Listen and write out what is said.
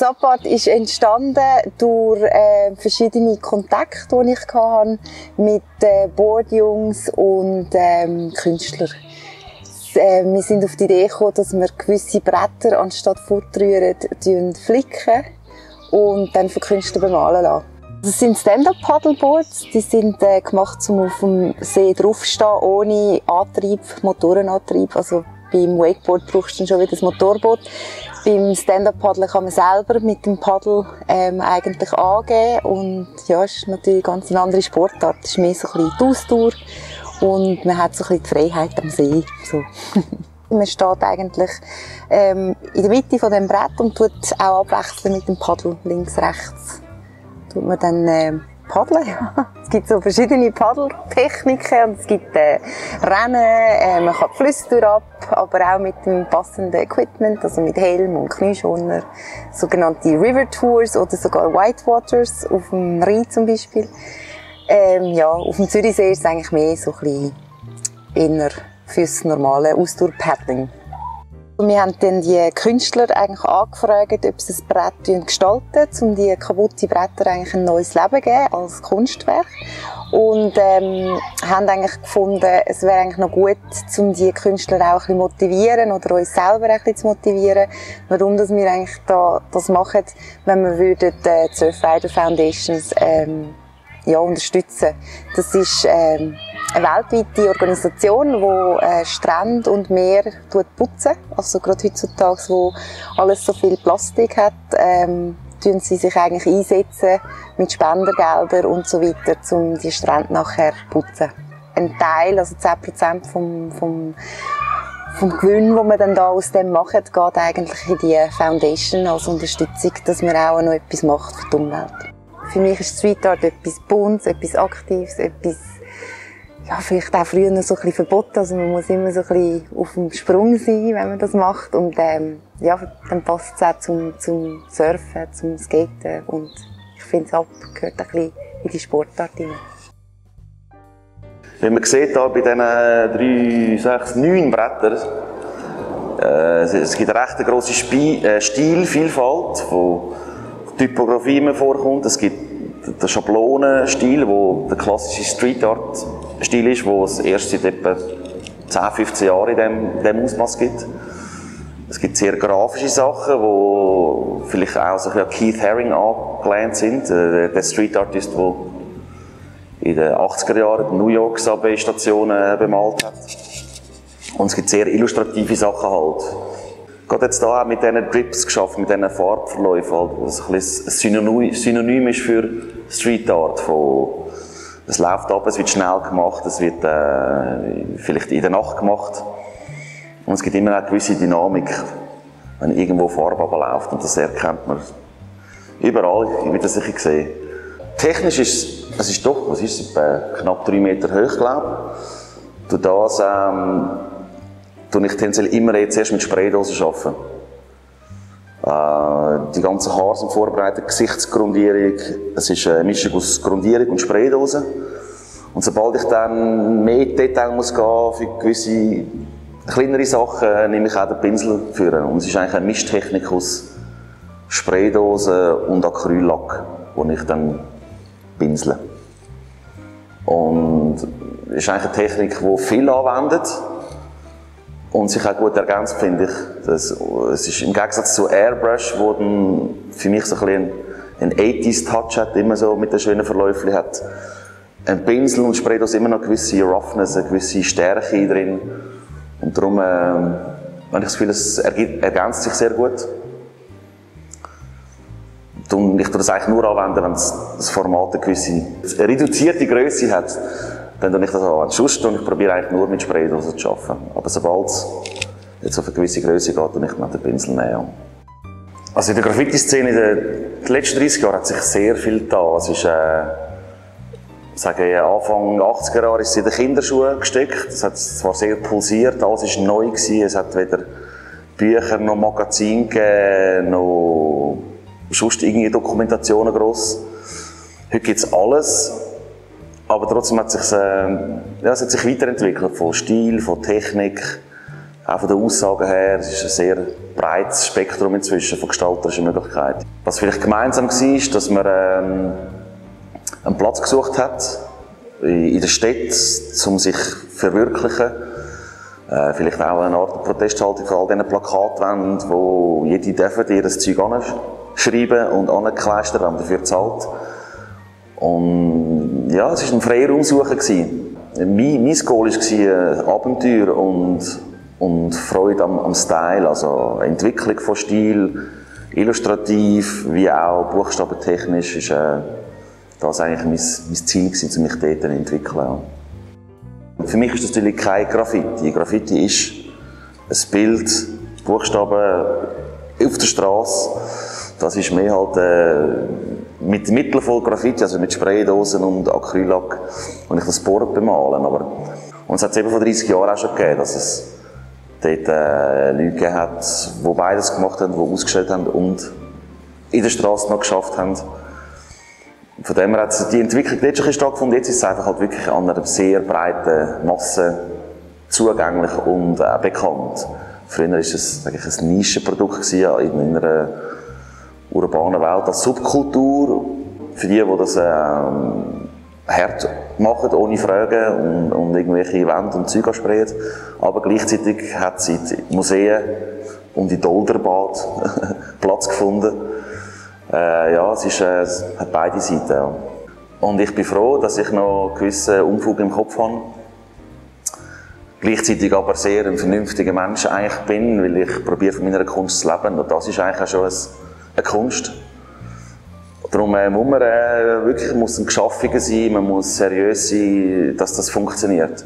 Zappart ist entstanden durch äh, verschiedene Kontakte, die ich hatte mit äh, Boardjungs und ähm, Künstlern. Äh, wir sind auf die Idee gekommen, dass wir gewisse Bretter anstatt fortrühren, flicken und dann von Künstlern bemalen lassen. Das sind Stand-Up-Paddleboards. Die sind äh, gemacht, um auf dem See draufstehen, ohne Antrieb, Motorenantrieb. Also beim Wakeboard brauchst du schon wieder das Motorboot. Beim Stand-Up-Paddeln kann man selber mit dem Paddel ähm, eigentlich angehen und ja, es ist natürlich ganz eine andere Sportart. Es ist mehr so ein bisschen die Ausdauer und man hat so ein bisschen die Freiheit am See. So. man steht eigentlich ähm, in der Mitte von dem Brett und tut auch abwechseln mit dem Paddel links, rechts. Tut man dann äh, Paddeln. es gibt so verschiedene Paddeltechniken und es gibt äh, Rennen, äh, man kann die Flüsse ab, aber auch mit dem passenden Equipment, also mit Helm und Knieschoner, sogenannte River Tours oder sogar Whitewaters auf dem Rhein zum Beispiel. Ähm, ja, auf dem Zürichsee ist es eigentlich mehr so ein bisschen eher fürs normale Ausdauerpaddling. Wir haben dann die Künstler eigentlich angefragt, ob sie das Brett gestalten, um die kaputten Bretter eigentlich ein neues Leben zu geben als Kunstwerk. Und ähm, haben eigentlich gefunden, es wäre eigentlich noch gut, um die Künstler auch ein bisschen motivieren oder uns selber ein bisschen zu motivieren, warum dass wir eigentlich da, das machen, wenn wir würden äh, die Surfrider Foundations ähm, ja, unterstützen. Das ist ähm, eine weltweite Organisation, die äh, Strände und Meer putzen. Also gerade heutzutage, wo alles so viel Plastik hat, ähm, tun sie sich eigentlich einsetzen mit Spendergeldern und so weiter, um die Strände nachher zu putzen. Ein Teil, also 10% vom, vom, vom Gewinn, den wir dann da aus dem machen, geht eigentlich in die Foundation als Unterstützung, dass man auch noch etwas macht für die Umwelt. Für mich ist Street Art etwas Buntes, etwas Aktives, etwas ja, vielleicht auch früher noch so ein bisschen verboten. Also man muss immer so ein bisschen auf dem Sprung sein, wenn man das macht. Und ähm, ja, dann passt es auch zum, zum Surfen, zum Skaten. Und ich finde, es gehört ein bisschen in die Sportart hinein. Wenn man sieht, da bei diesen drei, sechs, neun Brettern, äh, es gibt eine recht grosse Spi äh, Stilvielfalt, wo Typografie immer vorkommt. Es gibt den Schablonenstil, wo der klassische Street Art Stil ist, wo es erst seit etwa 10, 15 Jahren in dem, dem Ausmaß gibt. Es gibt sehr grafische Sachen, die vielleicht auch so ein bisschen Keith Haring angelehnt sind, äh, der Street Artist, der in den 80er Jahren die New York Subway Stationen bemalt hat. Und es gibt sehr illustrative Sachen halt. Gerade jetzt da auch mit diesen Drips geschafft, mit diesen Farbverläufen, halt, was ein, ein Synonym ist für Street Art. Von, es läuft ab, es wird schnell gemacht, es wird äh, vielleicht in der Nacht gemacht. Und es gibt immer eine gewisse Dynamik, wenn irgendwo Farbe abläuft. Und das erkennt man überall, ich wird das sicher gesehen. Technisch ist es ist doch, was ist es, knapp drei Meter hoch, glaube ich. Durch das ähm, tue ich tendenziell immer jetzt erst mit Spraydosen. Äh, die ganzen Haare sind vorbereitet, Gesichtsgrundierung. Es ist eine Mischung aus Grundierung und Spraydose. Und sobald ich dann mehr Detail muss gehen für gewisse kleinere Sachen, nehme ich auch den Pinsel für. Und es ist eigentlich eine Mischtechnik aus Spraydose und Acryllack, den ich dann pinsle. Und es ist eigentlich eine Technik, die viel anwendet und sich auch gut ergänzt, finde ich. Das, es ist im Gegensatz zu Airbrush, wo dann für mich so ein bisschen ein 80s-Touch hat, immer so mit den schönen Verläufen hat. Ein Pinsel und Spraydose immer noch gewisse Roughness, eine gewisse Stärke drin. Und darum äh, habe ich das Gefühl, es ergänzt sich sehr gut. Und ich tue das eigentlich nur anwenden, wenn das Format eine gewisse reduzierte Größe hat dann tue ich das an. Sonst und ich probiere eigentlich nur mit Spraydosen zu arbeiten. Aber sobald es jetzt auf eine gewisse Größe geht, dann ich noch den Pinsel nehmen. Also in der Graffiti-Szene in den letzten 30 Jahren hat sich sehr viel getan. Es ist, äh, sage Anfang 80er Jahre ist es in den Kinderschuhen gesteckt. Es hat zwar sehr pulsiert, alles war neu gewesen. Es hat weder Bücher noch Magazine gegeben, noch sonst irgendwelche Dokumentationen gross. Heute gibt es alles. Aber trotzdem hat sich, äh, ja, es hat sich weiterentwickelt, von Stil, von Technik, auch von den Aussagen her, es ist ein sehr breites Spektrum inzwischen von gestalterischen Möglichkeiten. Was vielleicht gemeinsam war, ist, dass man ähm, einen Platz gesucht hat in der Stadt, um sich zu verwirklichen. Äh, vielleicht auch eine Art Protesthaltung von all diesen Plakatwänden, wo jede dürfen ihr das Zeug anschreiben und angekleistert, wenn man dafür zahlt. Und ja, es war ein Freiraum suchen. Mein, mein Goal war Abenteuer und, und Freude am, am Style, also Entwicklung von Stil, illustrativ wie auch buchstabentechnisch ist äh, das eigentlich mein, mein Ziel gewesen, um mich dort zu entwickeln. Für mich ist das natürlich kein Graffiti. Graffiti ist ein Bild, Buchstaben auf der Straße. Das ist mehr halt äh, mit Mitteln von Graffiti, also mit Spraydosen und Acryllack, und ich das Board bemalen. Aber, und es hat es eben vor 30 Jahren auch schon gegeben, dass es dort äh, Leute gegeben hat, die beides gemacht haben, die ausgestellt haben und in der Straße noch geschafft haben. Von dem her hat die Entwicklung dort schon stattgefunden. Jetzt ist es einfach halt wirklich an einer sehr breiten Masse zugänglich und äh, bekannt. Früher war es eigentlich ein Nischenprodukt in einer urbanen Welt als Subkultur. Für die, die das ähm, hart machen, ohne Fragen und, und irgendwelche Wände und Zeug ansprayen. Aber gleichzeitig hat sie in Museen und in Dolderbad Platz gefunden. Äh, ja, es, ist, äh, es hat beide Seiten. Ja. Und ich bin froh, dass ich noch einen gewissen Umfug im Kopf habe. Gleichzeitig aber sehr ein vernünftiger Mensch eigentlich bin, weil ich probiere von meiner Kunst zu leben. Und das ist eigentlich auch schon ein eine Kunst. Darum äh, muss man äh, wirklich muss ein Geschaffener sein, man muss seriös sein, dass das funktioniert.